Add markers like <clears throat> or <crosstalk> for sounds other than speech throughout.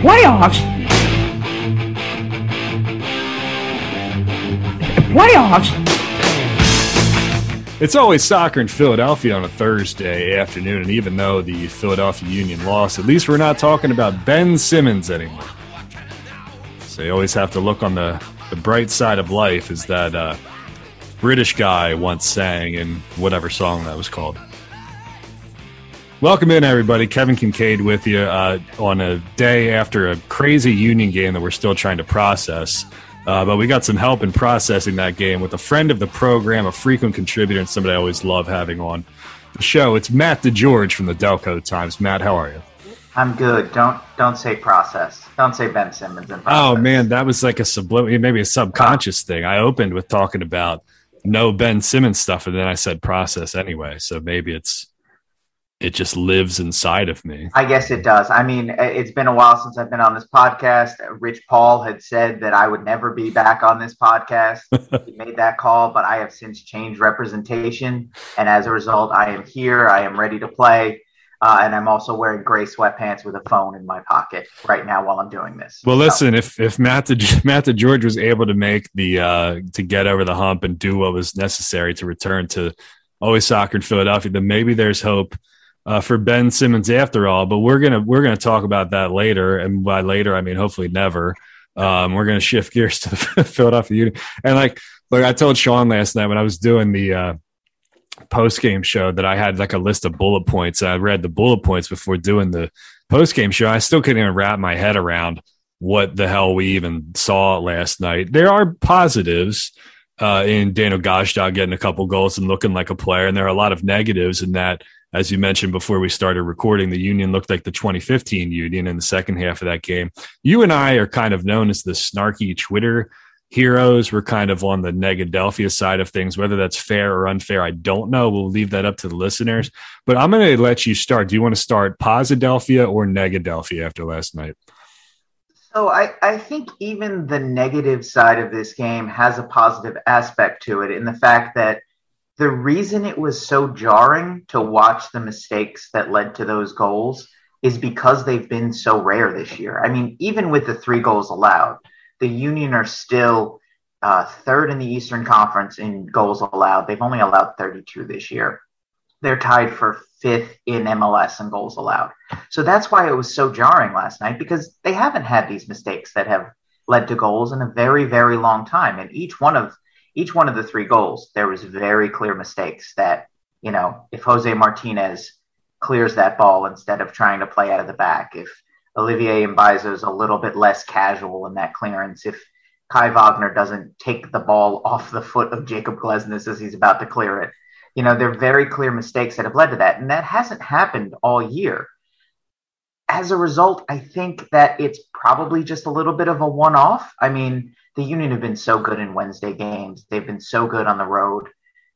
Playoffs? Playoffs? It's always soccer in Philadelphia on a Thursday afternoon, and even though the Philadelphia Union lost, at least we're not talking about Ben Simmons anymore. So you always have to look on the, the bright side of life, is that uh, British guy once sang in whatever song that was called. Welcome in, everybody. Kevin Kincaid with you uh, on a day after a crazy Union game that we're still trying to process. Uh, but we got some help in processing that game with a friend of the program, a frequent contributor, and somebody I always love having on the show. It's Matt DeGeorge from the Delco Times. Matt, how are you? I'm good. Don't don't say process. Don't say Ben Simmons. And oh man, that was like a subliminal, maybe a subconscious thing. I opened with talking about no Ben Simmons stuff, and then I said process anyway. So maybe it's it just lives inside of me. I guess it does. I mean, it's been a while since I've been on this podcast. Rich Paul had said that I would never be back on this podcast. <laughs> he made that call, but I have since changed representation. And as a result, I am here. I am ready to play. Uh, and I'm also wearing gray sweatpants with a phone in my pocket right now while I'm doing this. Well, listen, if if Matt the, <laughs> Matt the George was able to make the uh, to get over the hump and do what was necessary to return to always soccer in Philadelphia, then maybe there's hope uh, for Ben Simmons after all. But we're gonna we're gonna talk about that later, and by later I mean hopefully never. Um, we're gonna shift gears to the <laughs> Philadelphia Union, and like like I told Sean last night when I was doing the uh, post game show that I had like a list of bullet points. I read the bullet points before doing the post game show. I still couldn't even wrap my head around what the hell we even saw last night. There are positives. Uh, in Daniel Gazdag getting a couple goals and looking like a player, and there are a lot of negatives in that as you mentioned before we started recording, the Union looked like the 2015 Union in the second half of that game. You and I are kind of known as the snarky Twitter heroes. We're kind of on the Negadelphia side of things. Whether that's fair or unfair, I don't know. We'll leave that up to the listeners. But I'm going to let you start. Do you want to start Posidelphia or Negadelphia after last night? So I, I think even the negative side of this game has a positive aspect to it in the fact that the reason it was so jarring to watch the mistakes that led to those goals is because they've been so rare this year. I mean, even with the three goals allowed, the Union are still uh, third in the Eastern Conference in goals allowed. They've only allowed 32 this year. They're tied for fifth in MLS in goals allowed. So that's why it was so jarring last night because they haven't had these mistakes that have led to goals in a very, very long time. And each one of each one of the three goals, there was very clear mistakes that, you know, if Jose Martinez clears that ball instead of trying to play out of the back, if Olivier Mbaizo is a little bit less casual in that clearance, if Kai Wagner doesn't take the ball off the foot of Jakob Glesnes as he's about to clear it. You know, they're very clear mistakes that have led to that. And that hasn't happened all year. As a result, I think that it's probably just a little bit of a one off. I mean, the Union have been so good in Wednesday games. They've been so good on the road.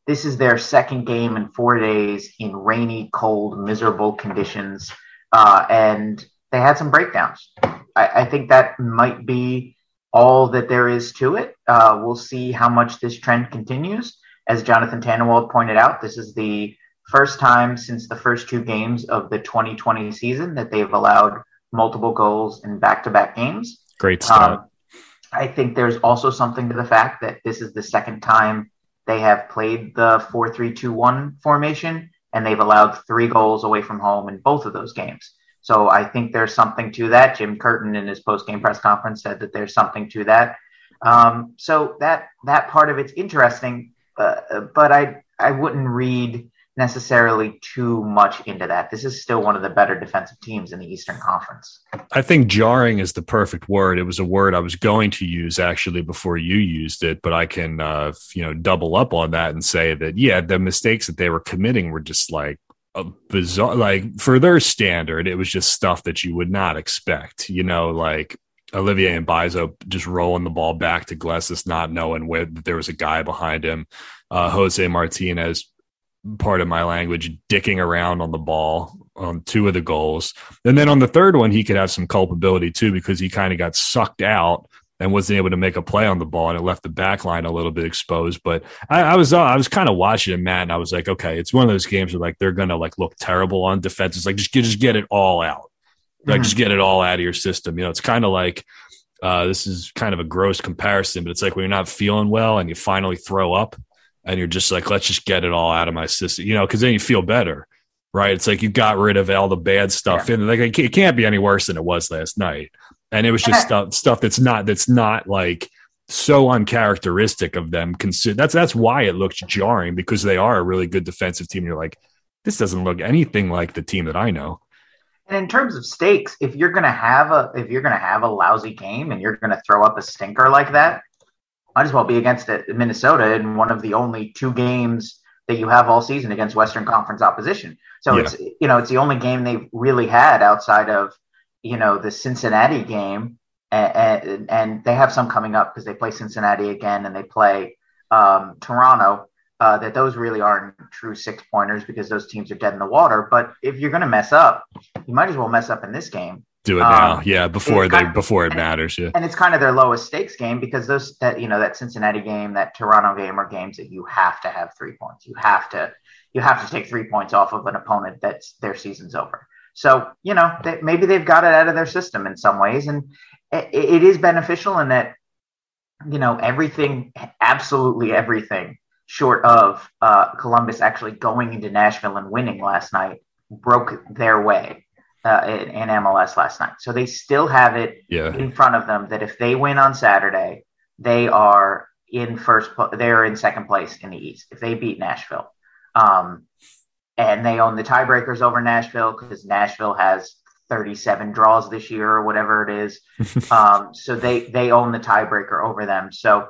This is their second game in four days in rainy, cold, miserable conditions. Uh, and they had some breakdowns. I, I, think that might be all that there is to it. Uh, we'll see how much this trend continues. As Jonathan Tannenwald pointed out, this is the first time since the first two games of the 2020 season that they've allowed multiple goals in back to back games. Great start. Um, I think there's also something to the fact that this is the second time they have played the 4 3 2 1 formation, and they've allowed three goals away from home in both of those games. So I think there's something to that. Jim Curtin in his post game press conference said that there's something to that. Um, so that that part of it's interesting, uh, but I I wouldn't read necessarily too much into that. This is still one of the better defensive teams in the Eastern Conference. I think jarring is the perfect word. It was a word I was going to use actually before you used it, but I can uh, you know double up on that and say that yeah, the mistakes that they were committing were just like a bizarre like for their standard, it was just stuff that you would not expect. You know, like Olivier and Mbaizo just rolling the ball back to Glesnes, not knowing where there was a guy behind him. Uh, Jose Martinez part of my language, dicking around on the ball on two of the goals. And then on the third one, he could have some culpability too because he kind of got sucked out and wasn't able to make a play on the ball, and it left the back line a little bit exposed. But I, I was uh, I was kind of watching it, Matt, and I was like, okay, it's one of those games where like they're gonna like look terrible on defense. It's like just just get it all out. Like mm-hmm. just get it all out of your system. You know, it's kind of like uh, this is kind of a gross comparison, but it's like when you're not feeling well and you finally throw up and you're just like, let's just get it all out of my system, you know, because then you feel better, right? It's like you got rid of all the bad stuff, yeah. and like it can't be any worse than it was last night. And it was just uh-huh. stuff stuff that's not that's not like so uncharacteristic of them. Consider that's that's why it looks jarring because they are a really good defensive team. You're like, this doesn't look anything like the team that I know. And in terms of stakes, if you're gonna have a if you're gonna have a lousy game and you're gonna throw up a stinker like that, might as well be against it, Minnesota in one of the only two games that you have all season against Western Conference opposition. So yeah. it's you know it's the only game they've really had outside of you know the Cincinnati game, and, and, and they have some coming up because they play Cincinnati again and they play um, Toronto uh, that those really aren't true six pointers because those teams are dead in the water. But if you're going to mess up, you might as well mess up in this game. Do it um, now, yeah, before they of, before it matters, yeah. And it's kind of their lowest stakes game because those that you know that Cincinnati game, that Toronto game are games that you have to have three points. You have to you have to take three points off of an opponent that's their season's over. So you know they, maybe they've got it out of their system in some ways, and it, it is beneficial in that you know everything, absolutely everything short of uh, Columbus actually going into Nashville and winning last night, broke their way uh, in, MLS last night. So they still have it yeah. in front of them that if they win on Saturday, they are in first. They're in second place in the East if they beat Nashville, um, and they own the tiebreakers over Nashville because Nashville has 37 draws this year or whatever it is. <laughs> um, so they they own the tiebreaker over them. So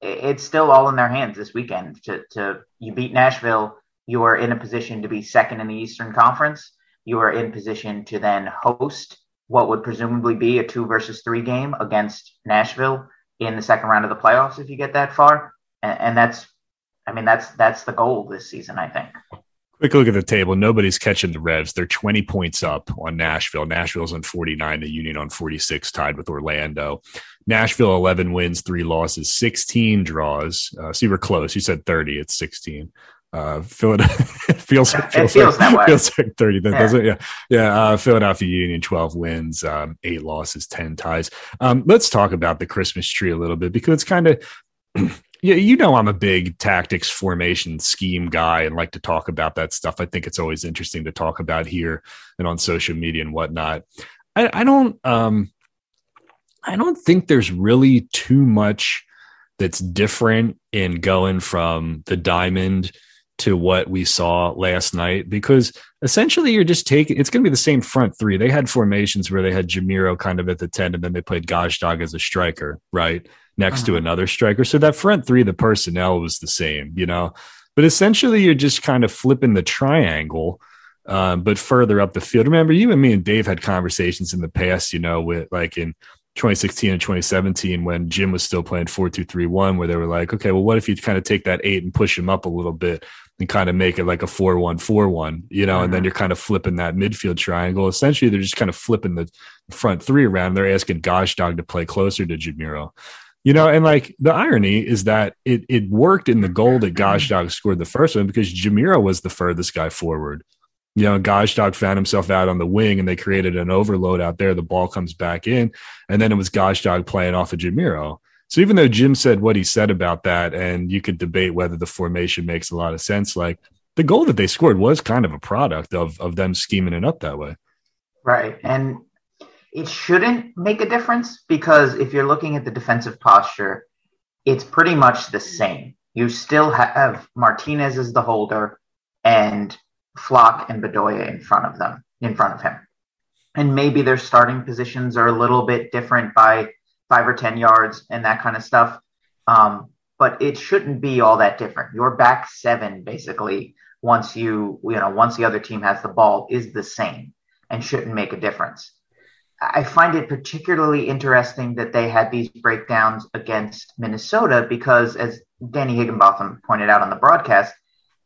it's still all in their hands this weekend. To, to you beat Nashville, you are in a position to be second in the Eastern Conference. You are in position to then host what would presumably be a two versus three game against Nashville in the second round of the playoffs if you get that far. And, and that's, I mean, that's that's the goal this season, I think. Quick look at the table. Nobody's catching the Revs. They're 20 points up on Nashville. Nashville's on 49, the Union on 46, tied with Orlando. Nashville, 11 wins, three losses, 16 draws. Uh, so you were close. You said 30. It's 16. Uh, Philadelphia <laughs> feels, it feels, feels, like, feels like 30, yeah. does it? Yeah. Yeah. Uh, Philadelphia Union, 12 wins, um, eight losses, 10 ties. Um, let's talk about the Christmas tree a little bit because it's kind of <clears throat> yeah, you know I'm a big tactics formation scheme guy and like to talk about that stuff. I think it's always interesting to talk about here and on social media and whatnot. I, I don't um I don't think there's really too much that's different in going from the diamond to what we saw last night because essentially you're just taking it's going to be the same front three. They had formations where they had Jamiro kind of at the 10 and then they played Gazdag as a striker, right? next uh-huh. to another striker. So that front three, the personnel was the same, you know. But essentially, you're just kind of flipping the triangle, um, but further up the field. Remember, you and me and Dave had conversations in the past, you know, with like in 2016 and 2017 when Jim was still playing 4 2 3 1, where they were like, okay, well, what if you kind of take that eight and push him up a little bit and kind of make it like a 4 1 4 1, you know, and then uh-huh. you're kind of flipping that midfield triangle. Essentially, they're just kind of flipping the front three around. They're asking Gazdag to play closer to Jamiro. You know, and like the irony is that it it worked in the goal that Gazdag scored the first one because Jamiro was the furthest guy forward. You know, Gazdag found himself out on the wing and they created an overload out there. The ball comes back in, and then it was Gazdag playing off of Jamiro. So even though Jim said what he said about that, and you could debate whether the formation makes a lot of sense, like the goal that they scored was kind of a product of of them scheming it up that way. Right. And it shouldn't make a difference because if you're looking at the defensive posture, it's pretty much the same. You still have Martinez as the holder and Flock and Bedoya in front of them, in front of him. And maybe their starting positions are a little bit different by five or 10 yards and that kind of stuff. Um, but it shouldn't be all that different. Your back seven, basically, once you, you know, once the other team has the ball, is the same and shouldn't make a difference. I find it particularly interesting that they had these breakdowns against Minnesota because, as Danny Higginbotham pointed out on the broadcast,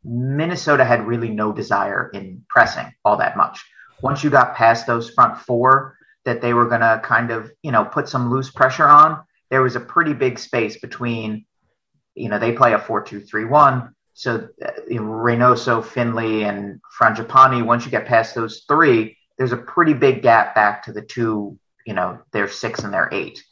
Minnesota had really no desire in pressing all that much. Once you got past those front four that they were going to kind of, you know, put some loose pressure on, there was a pretty big space between, you know, they play a 4 2 3 1. So uh, you know, Reynoso, Finlay, and Frangipani, once you get past those three, there's a pretty big gap back to the two, you know, they're six and they're eight.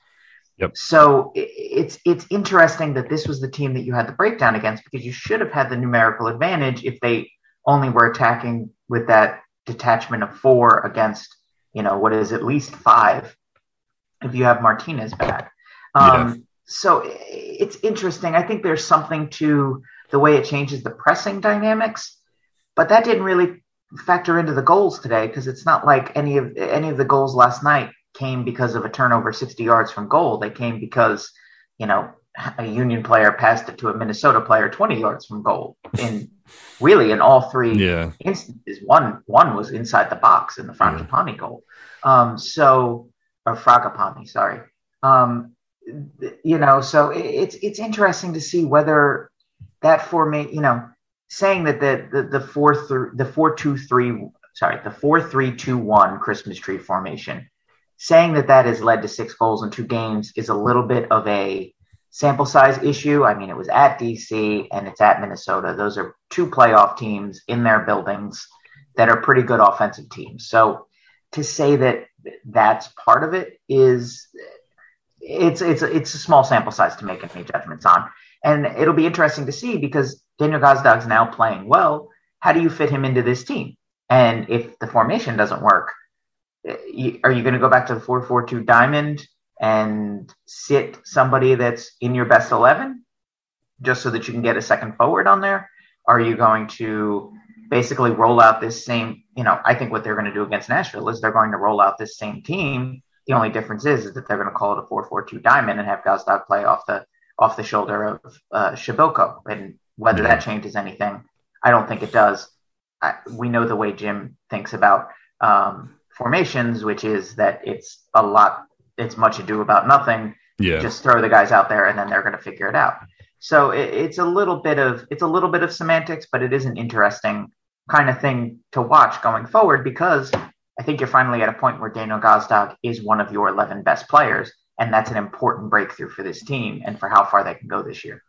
Yep. So it's it's interesting that this was the team that you had the breakdown against because you should have had the numerical advantage if they only were attacking with that detachment of four against you know what is at least five if you have Martinez back. Um, yeah. So it's interesting. I think there's something to the way it changes the pressing dynamics, but that didn't really factor into the goals today because it's not like any of any of the goals last night came because of a turnover 60 yards from goal. They came because, you know, a Union player passed it to a Minnesota player 20 yards from goal. In really, in all three yeah. instances, one one was inside the box in the Fragapane yeah. goal. Um, so, or Fragapane, sorry. Um, you know, so it's it's interesting to see whether that formation, you know, saying that the the, the four th- the four two three sorry the four three two one Christmas tree formation saying that that has led to six goals in two games is a little bit of a sample size issue. I mean, it was at DC and it's at Minnesota. Those are two playoff teams in their buildings that are pretty good offensive teams. So to say that that's part of it is it's it's it's a small sample size to make any judgments on. And it'll be interesting to see because Daniel Gazdag's now playing well. How do you fit him into this team? And if the formation doesn't work, eh, are you going to go back to the 442 diamond and sit somebody that's in your best 11 just so that you can get a second forward on there? Are you going to basically roll out this same, you know, I think what they're going to do against Nashville is they're going to roll out this same team. The only difference is, is that they're going to call it a 442 diamond and have Gazdag play off the off the shoulder of uh, Przybylko. And whether that changes anything, I don't think it does. I, we know the way Jim thinks about um, formations, which is that it's a lot, it's much ado about nothing. Yeah. Just throw the guys out there and then they're going to figure it out. So it, it's a little bit of it's a little bit of semantics, but it is an interesting kind of thing to watch going forward because I think you're finally at a point where Daniel Gazdag is one of your 11 best players, and that's an important breakthrough for this team and for how far they can go this year.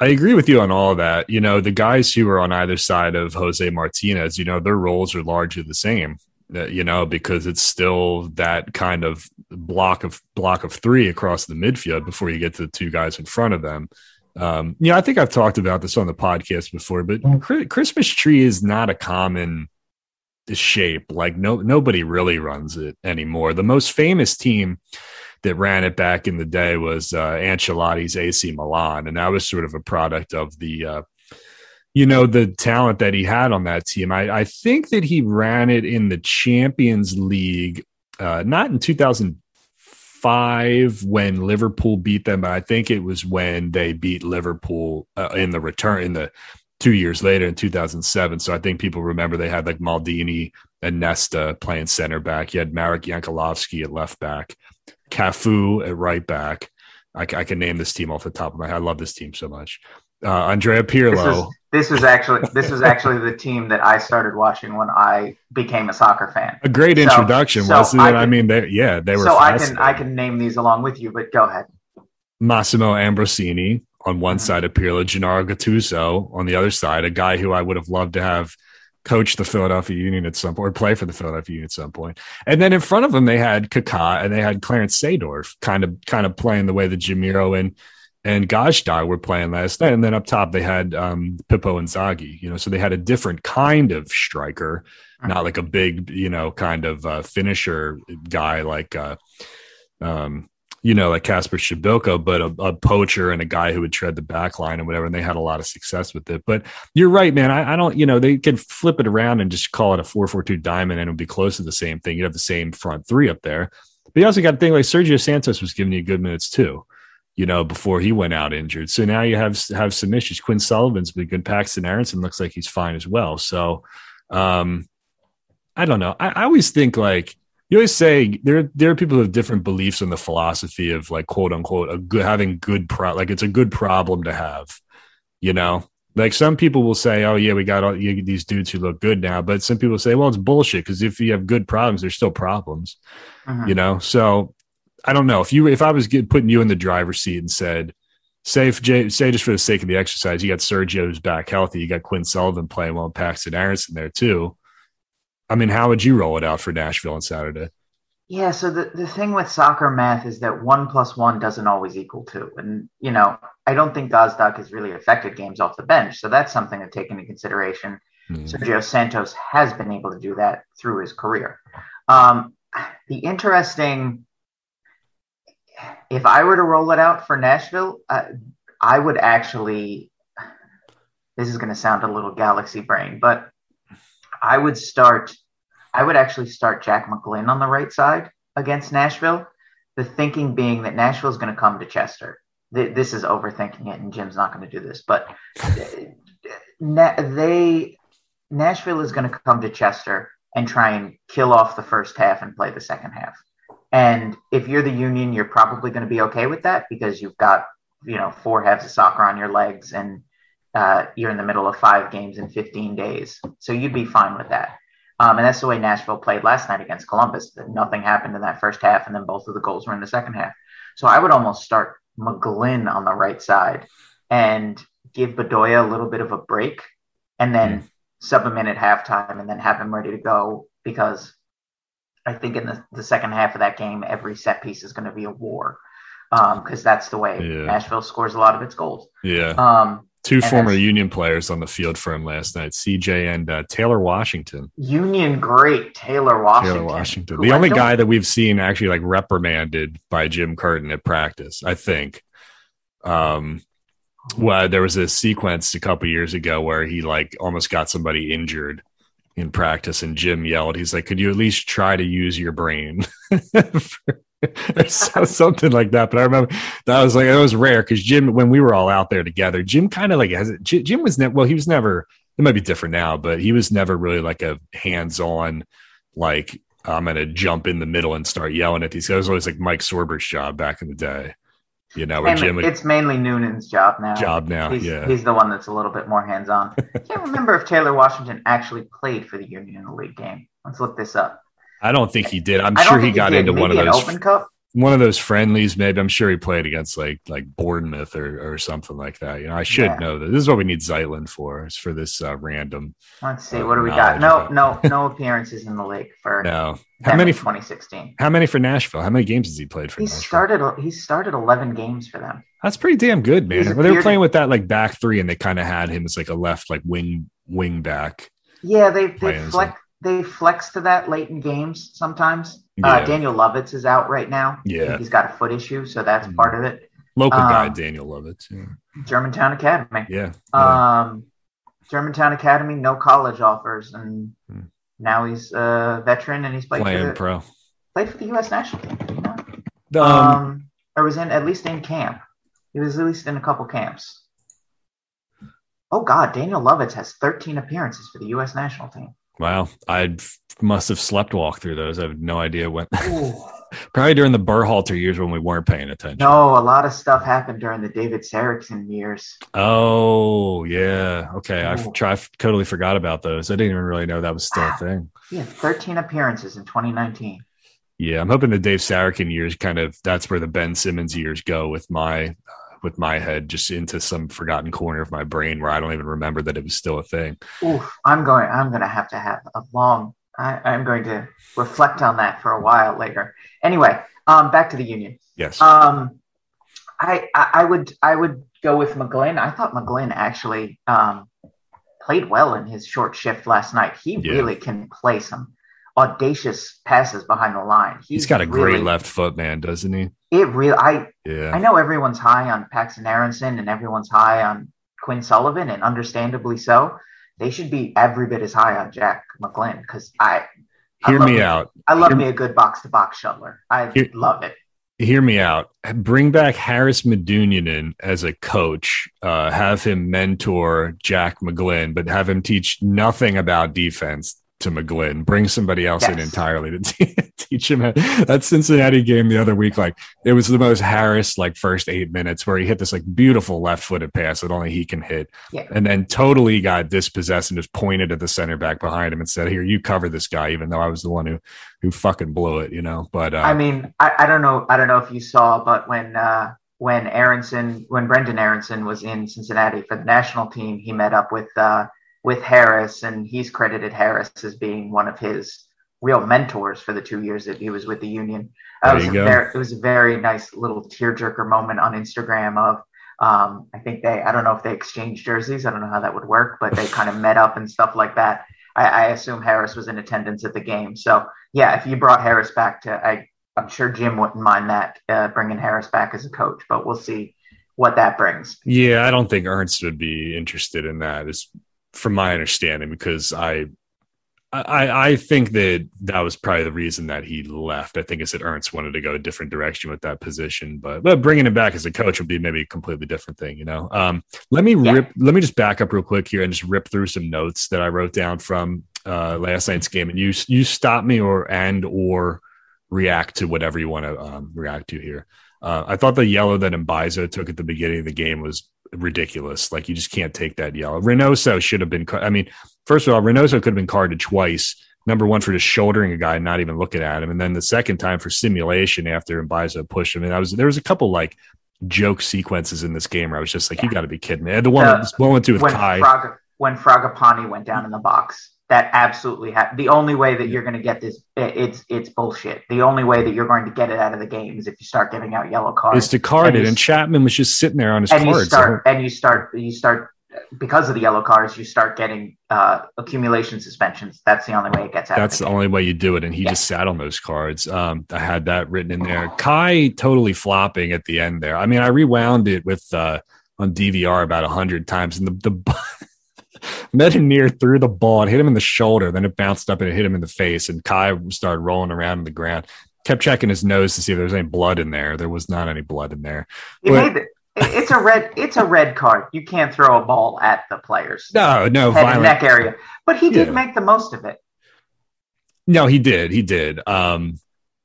I agree with you on all of that. You know, the guys who are on either side of Jose Martinez, you know, their roles are largely the same you know, because it's still that kind of block of block of three across the midfield before you get to the two guys in front of them. Um, know, I think I've talked about this on the podcast before, but Christmas tree is not a common shape. Like no nobody really runs it anymore. The most famous team that ran it back in the day was uh, Ancelotti's AC Milan, and that was sort of a product of the uh, you know the talent that he had on that team. I, I think that he ran it in the Champions League, uh, not in 2005 when Liverpool beat them, but I think it was when they beat Liverpool uh, in the return in the two years later in 2007. So I think people remember they had like Maldini and Nesta playing center back. You had Marek Jankulovski at left back, Cafu at right back. I, I, can name this team off the top of my head. I love this team so much. Uh, Andrea Pirlo. This is actually this is actually the team that I started watching when I became a soccer fan. A great introduction, so, wasn't so it? I, can, I, mean, they, yeah, they were. So I can I can name these along with you, but go ahead. Massimo Ambrosini on one mm-hmm. side of Pirlo, Gennaro Gattuso on the other side, a guy who I would have loved to have coach the Philadelphia Union at some point or play for the Philadelphia Union at some point. And then in front of them they had Kaká and they had Clarence Seedorf kind of kind of playing the way that Jamiro and and Gazdag were playing last night. And then up top, they had um, Pippo Inzaghi, you know, so they had a different kind of striker, not like a big, you know, kind of uh, finisher guy like, uh, um, you know, like Kacper Przybylko, but a, a, poacher and a guy who would tread the back line and whatever. And they had a lot of success with it. But you're right, man. I, I don't, you know, they could flip it around and just call it a 442 diamond and it would be close to the same thing. You'd have the same front three up there. But you also got to thing like Sergio Santos was giving you good minutes too you know, before he went out injured. So now you have have some issues. Quinn Sullivan's been good. Paxton Aaronson looks like he's fine as well. So um, I don't know. I, I always think like you always say there there are people who have different beliefs on the philosophy of like quote unquote a good having good pro like it's a good problem to have. You know, like some people will say, "Oh yeah, we got all you, these dudes who look good now," but some people say, "Well, it's bullshit because if you have good problems, there's still problems." Uh-huh. You know, so I don't know if you if I was get, putting you in the driver's seat and said, say if Jay, say just for the sake of the exercise, you got Sergio's back healthy, you got Quinn Sullivan playing well, Paxton Aaronson there too. I mean, how would you roll it out for Nashville on Saturday? Yeah, so the, the thing with soccer math is that one plus one doesn't always equal two. And, you know, I don't think Gazdag has really affected games off the bench. So that's something to take into consideration. Mm. Sergio Santos has been able to do that through his career. Um, the interesting, if I were to roll it out for Nashville, uh, I would actually, this is going to sound a little galaxy brain, but I would start I would actually start Jack McGlynn on the right side against Nashville. The thinking being that Nashville is going to come to Chester. This is overthinking it, and Jim's not going to do this, but they Nashville is going to come to Chester and try and kill off the first half and play the second half. And if you're the Union, you're probably going to be okay with that because you've got you know four halves of soccer on your legs and uh, you're in the middle of five games in 15 days, so you'd be fine with that. Um, and that's the way Nashville played last night against Columbus. Nothing happened in that first half, and then both of the goals were in the second half. So I would almost start McGlynn on the right side and give Bedoya a little bit of a break, and then mm. sub him in at halftime, and then have him ready to go because I think in the, the second half of that game, every set piece is going to be a war because um, that's the way yeah. Nashville scores a lot of its goals. Yeah. Um, Two former Union players on the field for him last night, CJ and uh, Taylor Washington. Union great Taylor Washington. Taylor Washington, the only guy that we've seen actually like reprimanded by Jim Curtin at practice, I think. Um, well, there was a sequence a couple years ago where he like almost got somebody injured in practice, and Jim yelled, "He's like, could you at least try to use your brain?" <laughs> something like that. But I remember that was like it was rare because Jim, when we were all out there together, Jim kind of like has it. Jim was never well, he was never. It might be different now, but he was never really like a hands-on, like I'm gonna jump in the middle and start yelling at these guys. It was always like Mike Sorber's job back in the day. You know, where Jim it's mainly Noonan's job now. Job now, he's, yeah. He's the one that's a little bit more hands-on. I <laughs> can't remember if Taylor Washington actually played for the Union in the league game. Let's look this up. I don't think he did. I'm sure he got into one of those Open Cup. One of those friendlies, maybe. I'm sure he played against like like Bournemouth or, or something like that. You know, I should yeah. know that. This is what we need Zeitlin for. Is for this uh, random. Let's see. Uh, what do we got? No, no, <laughs> no appearances in the league for no. How many? for 2016. How many for Nashville? How many games has he played for? He Nashville? started. He started 11 games for them. That's pretty damn good, man. Well, they were playing with that like back three, and they kind of had him as like a left like wing wing back. Yeah, they they flex, they flex to that late in games sometimes. Uh, yeah. Uh, Daniel Lovitz is out right now. Yeah, he's got a foot issue, so that's mm-hmm. part of it. Local um, guy, Daniel Lovitz. Yeah. Germantown Academy. Yeah. yeah. Um, Germantown Academy, no college offers, and hmm. Now he's a veteran and he's played playing for the, pro. Played for the U.S. national team. You know? um, um, or was in at least in camp. He was at least in a couple camps. Oh God, Daniel Lovitz has 13 appearances for the U.S. national team. Wow, I must have slept walk through those. I have no idea when. <laughs> Probably during the Berhalter years when we weren't paying attention. No, a lot of stuff happened during the David Sarachan years. Oh yeah, okay. I try, totally forgot about those. I didn't even really know that was still a ah. thing. Yeah, 13 appearances in 2019. Yeah, I'm hoping the Dave Sarachan years kind of that's where the Ben Simmons years go with my uh, with my head just into some forgotten corner of my brain where I don't even remember that it was still a thing. Oof, I'm going. I'm going to have to have a long. I, am going to reflect on that for a while later. Anyway, um, back to the Union. Yes. Um, I, I, I would I would go with McGlynn. I thought McGlynn actually um, played well in his short shift last night. He yeah. really can play some audacious passes behind the line. He's, he's got a really, great left foot, man, doesn't he? It really. I yeah. I know everyone's high on Paxton Aaronson and everyone's high on Quinn Sullivan, and understandably so. They should be every bit as high on Jack McGlynn because I hear me me, out. I love hear, me a good box to box shuttler. I hear, love it. Hear me out. Bring back Haris Medunjanin as a coach. Uh, have him mentor Jack McGlynn, but have him teach nothing about defense to McGlynn. Bring somebody else yes. in entirely to <laughs> t- teach him. That Cincinnati game the other week, like it was the most Haris like first eight minutes where he hit this like beautiful left footed pass that only he can hit, yeah. and then totally got dispossessed and just pointed at the center back behind him and said, "Here, you cover this guy," even though I was the one who who fucking blew it, you know. But uh, I mean, I, I don't know, I don't know if you saw, but when uh, when Aaronson, when Brendan Aaronson was in Cincinnati for the national team, he met up with. Uh, with Haris, and he's credited Haris as being one of his real mentors for the two years that he was with the Union. It, was a very, it was a very nice little tearjerker moment on Instagram of um, I think they I don't know if they exchanged jerseys. I don't know how that would work, but they kind of <laughs> met up and stuff like that. I, I assume Haris was in attendance at the game. So yeah, if you brought Haris back to I I'm sure Jim wouldn't mind that uh, bringing Haris back as a coach, but we'll see what that brings. Yeah, I don't think Ernst would be interested in that. From my understanding because I I, I think that that was probably the reason that he left. I think it's that Ernst wanted to go a different direction with that position, but, but bringing him back as a coach would be maybe a completely different thing, you know. Um, let me yeah. rip. Let me just back up real quick here and just rip through some notes that I wrote down from uh, last night's game, and you you stop me or and or react to whatever you want to um, react to here. Uh, I thought the yellow that Mbaizo took at the beginning of the game was ridiculous. Like you just can't take that yellow. Reynoso should have been. I mean, first of all, Reynoso could have been carded twice. Number one for just shouldering a guy, and not even looking at him, and then the second time for simulation after Mbaizo pushed him. And I was there was a couple like joke sequences in this game where I was just like, yeah. you got to be kidding me. And the one uh, one went to with Kai. When Fragapane went down in the box that absolutely ha- the only way that you're going to get this it's it's bullshit. The only way that you're going to get it out of the game is if you start giving out yellow cards. Is to card and and Chapman was just sitting there on his and cards. You start, and you start you start because of the yellow cards, you start getting uh, accumulation suspensions. That's the only way it gets out. That's the, the only way you do it, and he yeah. just sat on those cards. Um, I had that written in there. Kai totally flopping at the end there. I mean, I rewound it with uh, on DVR about a hundred times, and the the Métanire threw the ball and hit him in the shoulder. Then it bounced up and it hit him in the face. And Kai started rolling around in the ground. Kept checking his nose to see if there was any blood in there. There was not any blood in there. But, it's a red. It's a red card. You can't throw a ball at the players. No, no, head violent. neck area. But he did yeah. make the most of it. No, he did. He did. Um,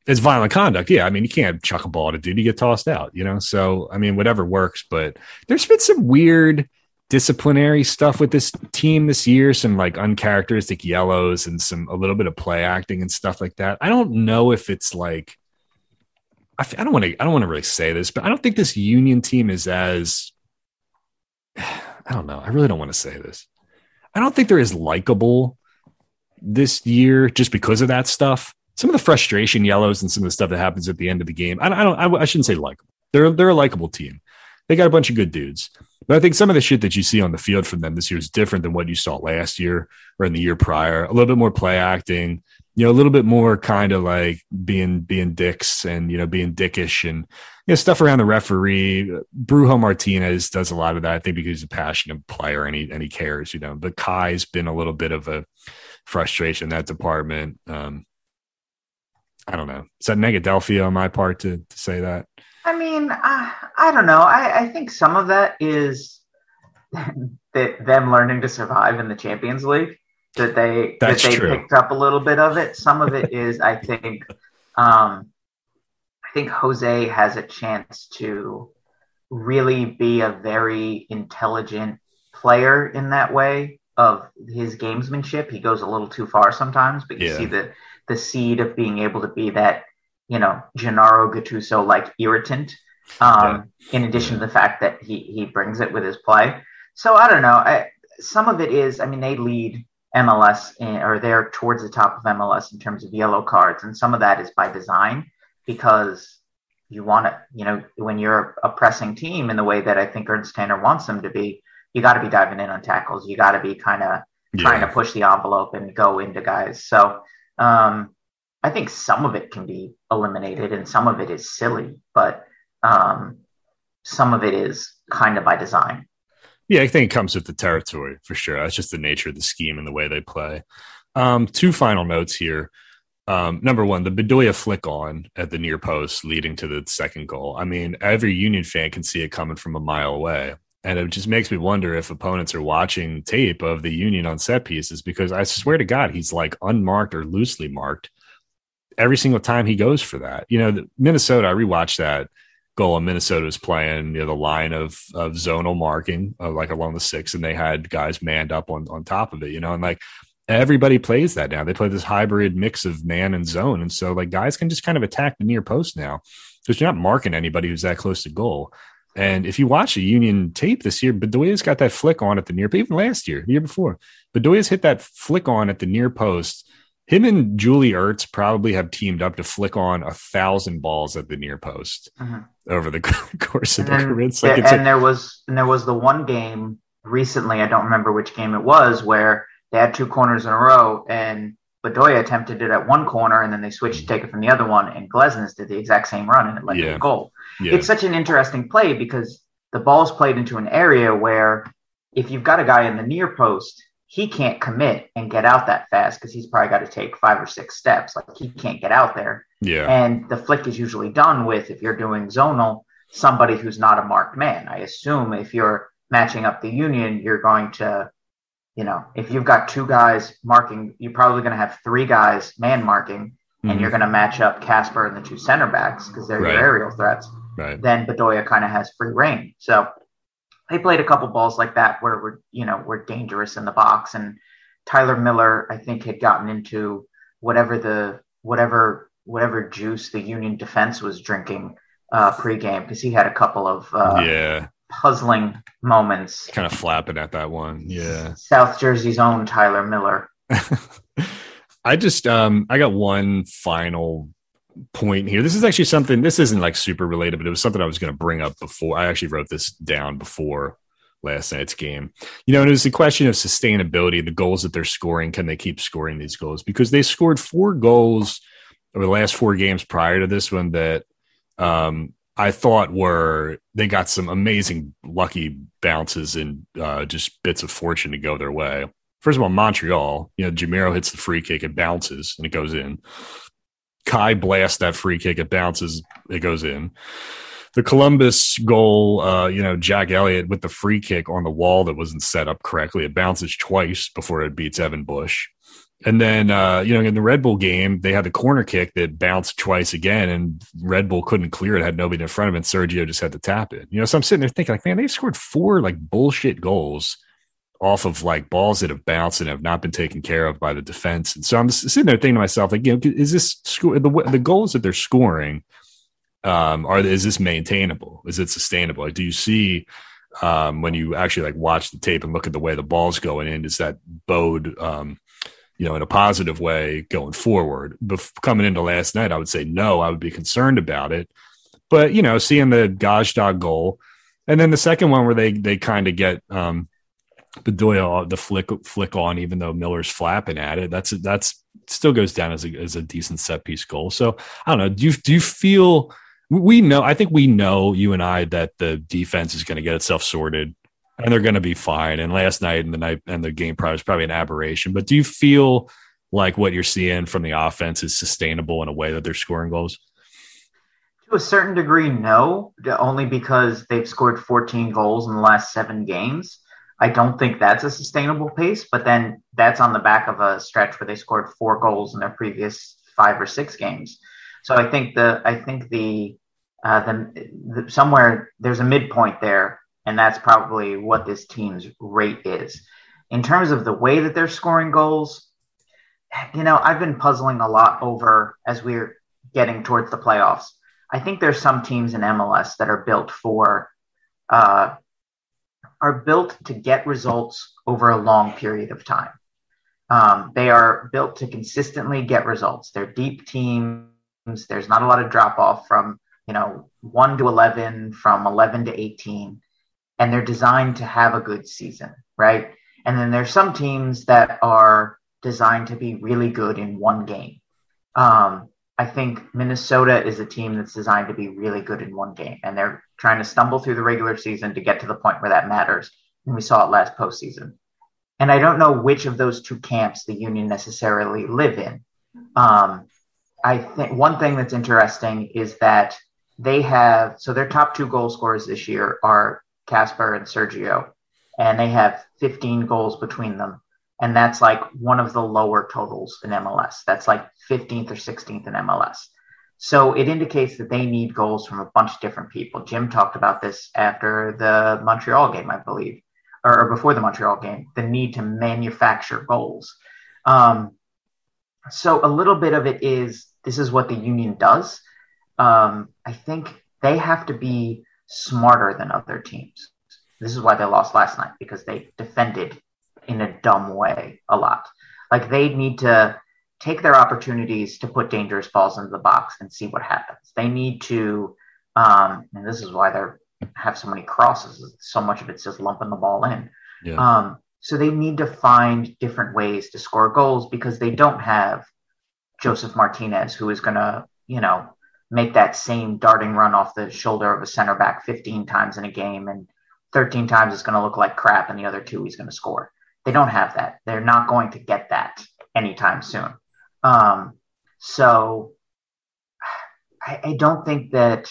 it's violent conduct. Yeah, I mean, you can't chuck a ball at a dude. You get tossed out. You know. So I mean, whatever works. But there's been some weird disciplinary stuff with this team this year, some like uncharacteristic yellows and some a little bit of play acting and stuff like that. I don't know if it's like I, I don't want to I don't want to really say this, but I don't think this Union team is as <sighs> I don't know. I really don't want to say this. I don't think they're as likable this year just because of that stuff. Some of the frustration yellows and some of the stuff that happens at the end of the game. I, I don't. I, I shouldn't say likable. They're they're a likable team. They got a bunch of good dudes. But I think some of the shit that you see on the field from them this year is different than what you saw last year or in the year prior. A little bit more play acting, you know, a little bit more kind of like being being dicks and you know being dickish and you know stuff around the referee. Brujo Martinez does a lot of that, I think, because he's a passionate player and he and he cares, you know. But Kai's been a little bit of a frustration in that department. Um, I don't know. Is that Negadelphia on my part to to say that? I mean, I, I don't know. I, I think some of that is <laughs> that them learning to survive in the Champions League. That they That's that they true. picked up a little bit of it. Some of it is, I think, um, I think Jose has a chance to really be a very intelligent player in that way of his gamesmanship. He goes a little too far sometimes, but you yeah. see the the seed of being able to be that you know, Gennaro Gattuso like irritant. Um, yeah. In addition to the fact that he he brings it with his play. So I don't know. I, some of it is, I mean, they lead MLS in, or they're towards the top of MLS in terms of yellow cards, and some of that is by design because you want to, you know, when you're a pressing team in the way that I think Ernst Tanner wants them to be, you got to be diving in on tackles. You got to be kind of yeah. trying to push the envelope and go into guys. So um, I think some of it can be eliminated and some of it is silly, but um, some of it is kind of by design. Yeah, I think it comes with the territory for sure. That's just the nature of the scheme and the way they play. Um, two final notes here. Um, number one, the Bedoya flick on at the near post leading to the second goal. I mean, every Union fan can see it coming from a mile away. And it just makes me wonder if opponents are watching tape of the Union on set pieces because I swear to God, he's like unmarked or loosely marked every single time he goes for that. You know, Minnesota, I rewatched that goal Minnesota was playing, know, the line of of zonal marking, uh, like along the six, and they had guys manned up on on top of it, you know, and like everybody plays that now. They play this hybrid mix of man and zone. And so like guys can just kind of attack the near post now. Because you're not marking anybody who's that close to goal. And if you watch the Union tape this year, it's got that flick on at the near, post, even last year, the year before, Bedoya's hit that flick on at the near post. Him and Julie Ertz probably have teamed up to flick on a thousand balls at the near post mm-hmm. Over the <laughs> course of their career. Like and a, there was and there was the one game recently. I don't remember which game it was where they had two corners in a row, and Bedoya attempted it at one corner, and then they switched to take it from the other one, and Glesnes did the exact same run, and it led yeah. to a goal. Yeah. It's such an interesting play because the ball's played into an area where if you've got a guy in the near post, he can't commit and get out that fast because he's probably got to take five or six steps. Like he can't get out there. Yeah. And the flick is usually done with if you're doing zonal, somebody who's not a marked man. I assume if you're matching up the union, you're going to you know, if you've got two guys marking, you're probably going to have three guys man marking, mm-hmm. and you're going to match up Casper and the two center backs because they're right. your aerial threats. Right. Then Bedoya kind of has free reign. So they played a couple balls like that where we're, you know, we're dangerous in the box. And Tyler Miller, I think, had gotten into whatever the whatever whatever juice the Union defense was drinking uh, pregame because he had a couple of uh, yeah puzzling moments. Kind of flapping at that one. Yeah. South Jersey's own Tyler Miller. <laughs> I just um I got one final point here. This is actually something this isn't like super related, but it was something I was going to bring up before. I actually wrote this down before last night's game. You know, and it was the question of sustainability, the goals that they're scoring, can they keep scoring these goals? Because they scored four goals over the last four games prior to this one that um I thought were they got some amazing lucky bounces and uh, just bits of fortune to go their way. First of all, Montreal, you know, Jamiro hits the free kick, it bounces and it goes in. Kai blasts that free kick, it bounces, it goes in. The Columbus goal, uh, you know, Jack Elliott with the free kick on the wall that wasn't set up correctly, it bounces twice before it beats Evan Bush. And then, uh, you know, in the Red Bull game, they had the corner kick that bounced twice again, and Red Bull couldn't clear it, had nobody in front of it. And Sergio just had to tap it. You know, so I'm sitting there thinking, like, man, they've scored four like bullshit goals off of like balls that have bounced and have not been taken care of by the defense. And so I'm sitting there thinking to myself, like, you know, is this score the the goals that they're scoring? Um, are is this maintainable? Is it sustainable? Like, do you see um, when you actually like watch the tape and look at the way the ball's going in? Does that bode um, you know, in a positive way going forward. Bef- coming into last night, I would say no, I would be concerned about it. But, you know, seeing the Gazdag goal, and then the second one where they they kind of get um Bedoya the flick flick on, even though Miller's flapping at it. That's that's still goes down as a as a decent set piece goal. So I don't know. Do you do you feel we know? I think we know you and I that the defense is going to get itself sorted and they're going to be fine. And last night and the night and the game probably was probably an aberration. But do you feel like what you're seeing from the offense is sustainable in a way that they're scoring goals? To a certain degree, no. Only because they've scored 14 goals in the last seven games. I don't think that's a sustainable pace. But then that's on the back of a stretch where they scored four goals in their previous five or six games. So I think the I think the uh, the, the somewhere there's a midpoint there and that's probably what this team's rate is. In terms of the way that they're scoring goals, you know, I've been puzzling a lot over as we're getting towards the playoffs. I think there's some teams in MLS that are built for uh, are built to get results over a long period of time. Um, they are built to consistently get results. They're deep teams. There's not a lot of drop off from you know one to eleven, from eleven to eighteen and they're designed to have a good season, right? And then there's some teams that are designed to be really good in one game. Um, I think Minnesota is a team that's designed to be really good in one game, and they're trying to stumble through the regular season to get to the point where that matters. And we saw it last postseason. And I don't know which of those two camps the Union necessarily live in. Um, I think one thing that's interesting is that they have so their top two goal scorers this year are Casper and Sergio, and they have 15 goals between them. And that's like one of the lower totals in MLS. That's like 15th or 16th in MLS. So it indicates that they need goals from a bunch of different people. Jim talked about this after the Montreal game, I believe, or, before the Montreal game, the need to manufacture goals. Um, so a little bit of it is this is what the union does. Um, I think they have to be smarter than other teams. This is why they lost last night because they defended in a dumb way a lot. Like they need to take their opportunities to put dangerous balls into the box and see what happens. They need to, um, and this is why they have so many crosses. So much of it's just lumping the ball in. Yeah. Um, so they need to find different ways to score goals because they don't have Josef Martinez, who is going to, you know, make that same darting run off the shoulder of a center back 15 times in a game and 13 times it's going to look like crap and the other two he's going to score. They don't have that. They're not going to get that anytime soon. Um, so I, I don't think that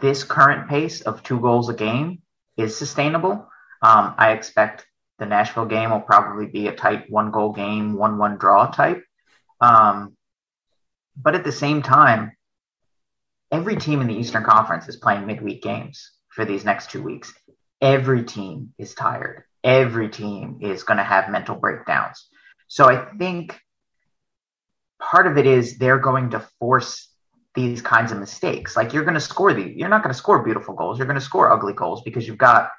this current pace of two goals a game is sustainable. Um, I expect the Nashville game will probably be a tight one goal game, one one draw type. Um, but at the same time, every team in the Eastern Conference is playing midweek games for these next two weeks. Every team is tired. Every team is going to have mental breakdowns. So I think part of it is they're going to force these kinds of mistakes. Like you're going to score the, you're not going to score beautiful goals. You're going to score ugly goals because you've got,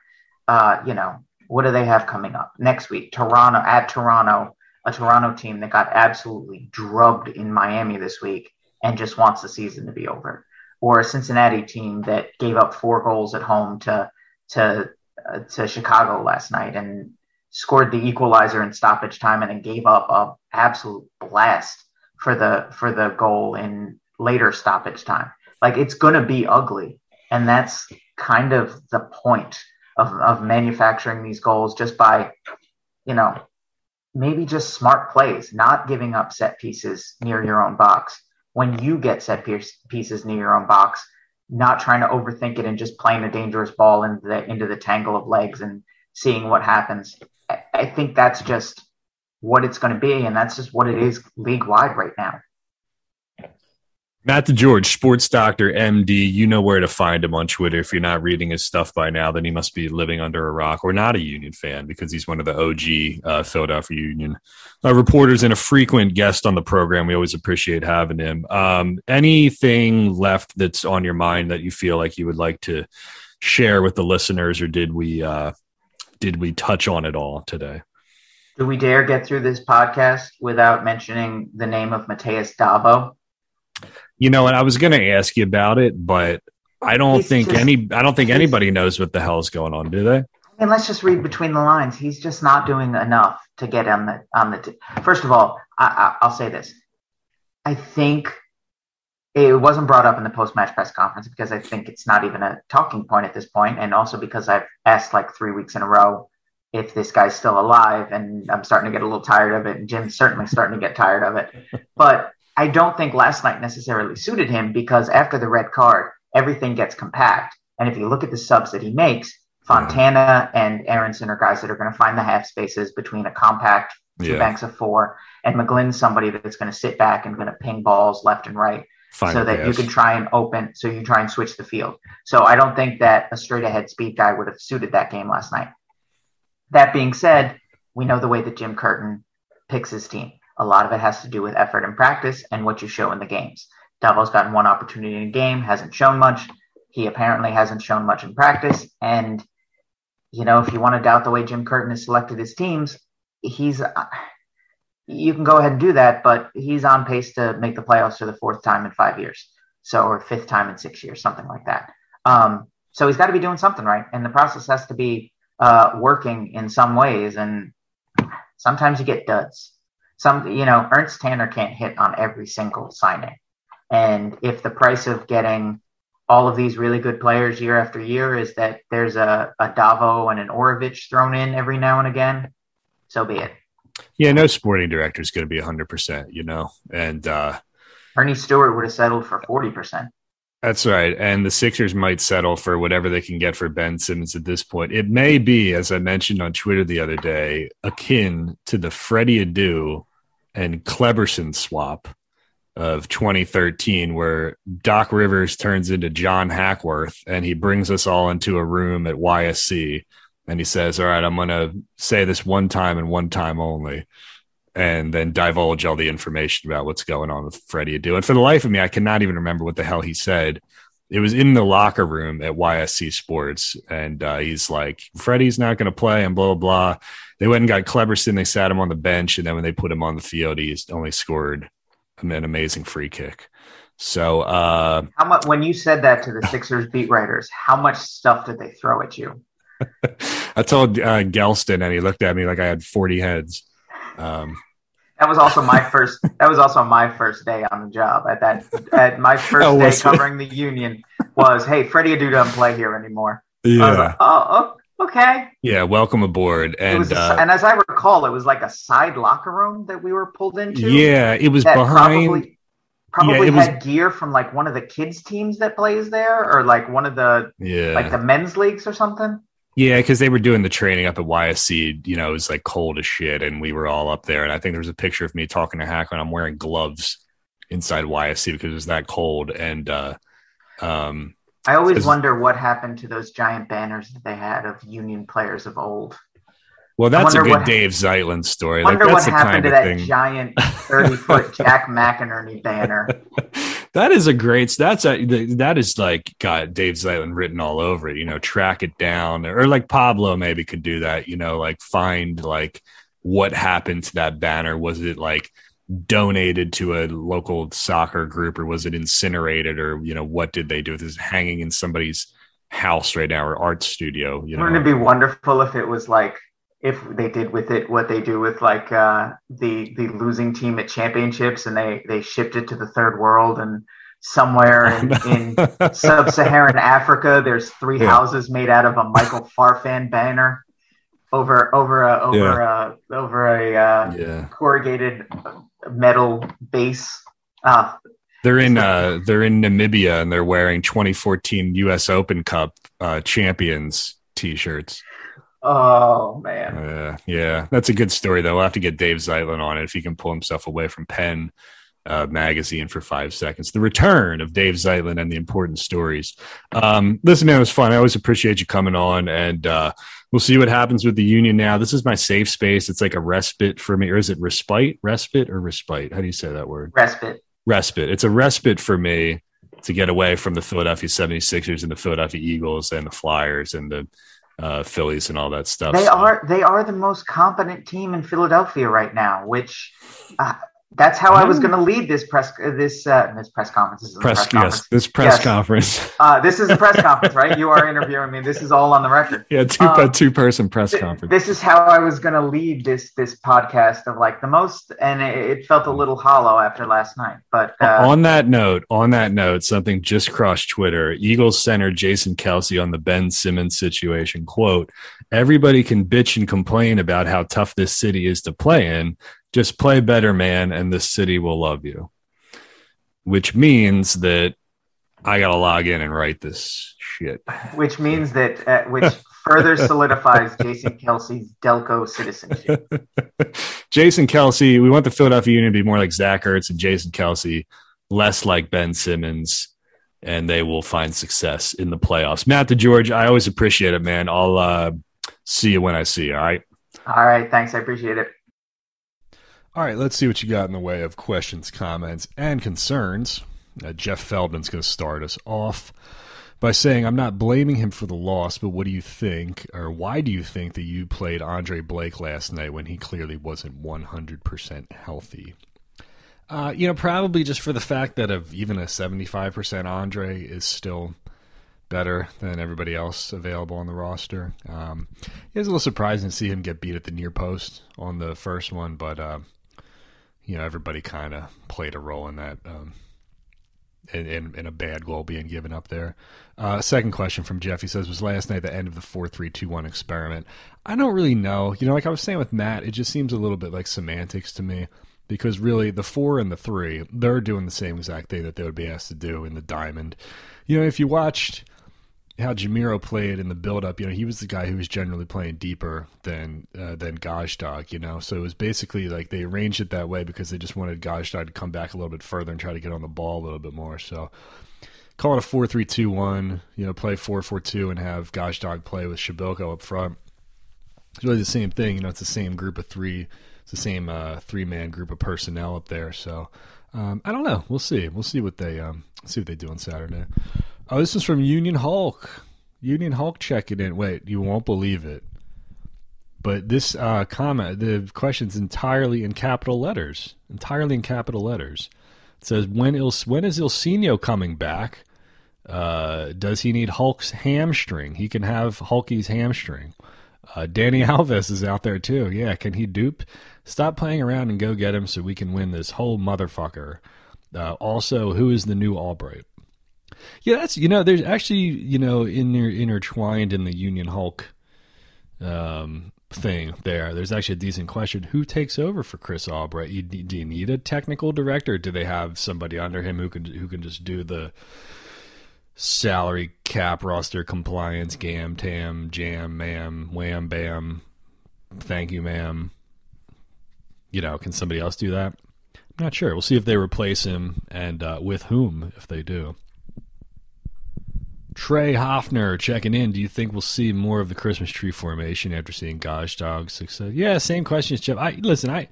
uh, you know, what do they have coming up next week? Toronto at Toronto, a Toronto team that got absolutely drubbed in Miami this week and just wants the season to be over or a Cincinnati team that gave up four goals at home to to uh, to Chicago last night and scored the equalizer in stoppage time and then gave up a absolute blast for the for the goal in later stoppage time. Like it's going to be ugly, and that's kind of the point of of manufacturing these goals just by you know maybe just smart plays, not giving up set pieces near your own box when you get set pieces near your own box, not trying to overthink it and just playing a dangerous ball into the into the tangle of legs and seeing what happens. I, I think that's just what it's going to be, and that's just what it is league wide right now. Matt DeGeorge, sports doctor, MD. You know where to find him on Twitter. If you're not reading his stuff by now, then he must be living under a rock or not a Union fan because he's one of the OG uh, Philadelphia Union uh, reporters and a frequent guest on the program. We always appreciate having him. Um, anything left that's on your mind that you feel like you would like to share with the listeners, or did we uh, did we touch on it all today? Do we dare get through this podcast without mentioning the name of Matheus Davó? You know, and I was going to ask you about it, but I don't he's think just, any. I don't think anybody knows what the hell is going on. Do they? I mean, let's just read between the lines. He's just not doing enough to get on the on the. T- First of all, I, I, I'll say this. I think it wasn't brought up in the post match press conference because I think it's not even a talking point at this point, and also because I've asked like three weeks in a row if this guy's still alive, and I'm starting to get a little tired of it, and Jim's certainly starting to get tired of it. But I don't think last night necessarily suited him because after the red card, everything gets compact. And if you look at the subs that he makes, mm-hmm. Fontana and Aaronson are guys that are going to find the half spaces between a compact two yeah. banks of four, and McGlynn's somebody that's going to sit back and going to ping balls left and right. Final so that pass. you can try and open, so you try and switch the field. So I don't think that a straight ahead speed guy would have suited that game last night. That being said, we know the way that Jim Curtin picks his team. A lot of it has to do with effort and practice and what you show in the games. Davó's gotten one opportunity in a game, hasn't shown much. He apparently hasn't shown much in practice. And, you know, if you want to doubt the way Jim Curtin has selected his teams, he's, uh, you can go ahead and do that, but he's on pace to make the playoffs for the fourth time in five years. So, or fifth time in six years, something like that. Um, so he's got to be doing something right. And the process has to be uh, working in some ways. And sometimes you get duds some you know Ernst Tanner can't hit on every single signing, and if the price of getting all of these really good players year after year is that there's a, a Davó and an Orovich thrown in every now and again, so be it. Yeah, no sporting director is going to be 100%, you know, and uh, Earnie Stewart would have settled for 40%. That's right. And the Sixers might settle for whatever they can get for Ben Simmons at this point. It may be, as I mentioned on Twitter the other day, akin to the Freddie Adu and Kleberson swap of 2013, where Doc Rivers turns into John Hackworth and he brings us all into a room at YSC and he says, All right, I'm going to say this one time and one time only. And then divulge all the information about what's going on with Freddie Adu. And for the life of me, I cannot even remember what the hell he said. It was in the locker room at YSC Sports. And uh, he's like, Freddie's not going to play and blah, blah, blah they went and got Kleberson. They sat him on the bench, and then when they put him on the field, he only scored an amazing free kick. So, uh, how much when you said that to the <laughs> Sixers beat writers, how much stuff did they throw at you? <laughs> I told uh, Gelston, and he looked at me like I had forty heads. Um, that was also my first. <laughs> That was also my first day on the job. At that, at my first oh, day covering the union was, "Hey, Freddie Adu doesn't play here anymore." Yeah. Like, oh, oh, okay. Yeah, welcome aboard. And a, uh, and as I recall, it was like a side locker room that we were pulled into. Yeah, it was behind. Probably, probably yeah, had was, gear from like one of the kids teams that plays there, or like one of the yeah, like the men's leagues or something. Yeah, because they were doing the training up at YSC. You know, it was like cold as shit, and we were all up there. And I think there was a picture of me talking to Hackman. I'm wearing gloves inside YSC because it was that cold. And uh, um, I always wonder what happened to those giant banners that they had of Union players of old. Well, that's a good what, Dave Zeitlin story. Wonder like, what happened to that thing. giant <laughs> thirty foot Jack McInerney banner. <laughs> that is a great. That's a that is like got Dave Zeitlin written all over it. You know, track it down, or like Pablo maybe could do that. You know, like find like what happened to that banner. Was it like donated to a local soccer group, or was it incinerated, or you know, what did they do? with this hanging in somebody's house right now or art studio? You know, wouldn't it be wonderful if it was like if they did with it what they do with like uh, the the losing team at championships and they they shipped it to the third world and somewhere in, <laughs> in sub-Saharan Africa there's three yeah. houses made out of a Michael Farfan banner over over a over yeah. a over a uh, yeah. corrugated metal base. Uh, they're in uh, they're in Namibia and they're wearing 2014 U.S. Open Cup uh, champions T-shirts. Oh man. Uh, yeah, that's a good story though. We'll have to get Dave Zeitlin on it if he can pull himself away from Penn uh, magazine for five seconds. The return of Dave Zeitlin and the important stories. Um, listen, man, it was fun. I always appreciate you coming on, and uh, we'll see what happens with the union now. This is my safe space. It's like a respite for me, or is it respite? Respite or respite? How do you say that word? Respite. Respite. It's a respite for me to get away from the Philadelphia 76ers and the Philadelphia Eagles and the Flyers and the uh, Phillies and all that stuff. They so. are they are the most competent team in Philadelphia right now, which uh, that's how I was going to lead this press this uh, this press conference. This press, press conference. yes, this press yes. conference. <laughs> Uh, this is a press conference, right? You are interviewing me. This is all on the record. <laughs> Yeah, two um, two person press th- conference. This is how I was going to lead this this podcast of like the most, and it, it felt a little hollow after last night. But uh, on that note, on that note, something just crossed Twitter. Eagles center Jason Kelce on the Ben Simmons situation. Quote: Everybody can bitch and complain about how tough this city is to play in just play better, man, and the city will love you. Which means that I got to log in and write this shit. Which means that, uh, which further solidifies Jason Kelce's Delco citizenship. <laughs> Jason Kelce, we want the Philadelphia Union to be more like Zach Ertz and Jason Kelce, less like Ben Simmons, and they will find success in the playoffs. Matt DeGeorge, I always appreciate it, man. I'll uh, see you when I see you. All right. All right. Thanks. I appreciate it. All right, let's see what you got in the way of questions, comments, and concerns. Uh, Jeff Feldman's going to start us off by saying, I'm not blaming him for the loss, but what do you think, or why do you think that you played Andre Blake last night when he clearly wasn't 100% healthy? Uh, you know, probably just for the fact that of even a 75% Andre is still better than everybody else available on the roster. Um, it was a little surprising to see him get beat at the near post on the first one, but uh, you know everybody kind of played a role in that um, in, in, in, a bad goal being given up there. Uh, second question from Jeff. He says, "Was last night the end of the four three two one experiment?" I don't really know. You know, like I was saying with Matt, it just seems a little bit like semantics to me because really the four and the three they're doing the same exact thing that they would be asked to do in the diamond. You know, if you watched how Jamiro played in the build-up, you know, he was the guy who was generally playing deeper than uh, than Gazdag, you know. So it was basically like they arranged it that way because they just wanted Gazdag to come back a little bit further and try to get on the ball a little bit more. So call it a four-three-two-one, you know, play four-four-two and have Gazdag play with Przybylko up front. It's really the same thing, you know. It's the same group of three. It's the same uh, three-man group of personnel up there. So um, I don't know. We'll see. We'll see what they um, see what they do on Saturday. Oh, this is from Union Hulk. Union Hulk checking in. Wait, you won't believe it. But this uh, comment, the question's entirely in capital letters. Entirely in capital letters. It says, when, Il- when is Ilsinho coming back? Uh, does he need Hulk's hamstring? He can have Hulky's hamstring. Uh, Dani <laughs> Alves is out there too. Yeah, can he dupe? Stop playing around and go get him so we can win this whole motherfucker. Uh, also, who is the new Albright? Yeah, that's you know, there's actually you know in their intertwined in the Union Hulk um, thing there. There's actually a decent question: Who takes over for Chris Albright? Do you need a technical director? do they have somebody under him who can who can just do the salary cap roster compliance gam tam jam ma'am wham bam thank you ma'am you know can somebody else do that i'm not sure we'll see if they replace him and uh, with whom if they do Trey Hoffner checking in. Do you think we'll see more of the Christmas tree formation after seeing Gazdag's success? Yeah, same question as Jeff. I listen. I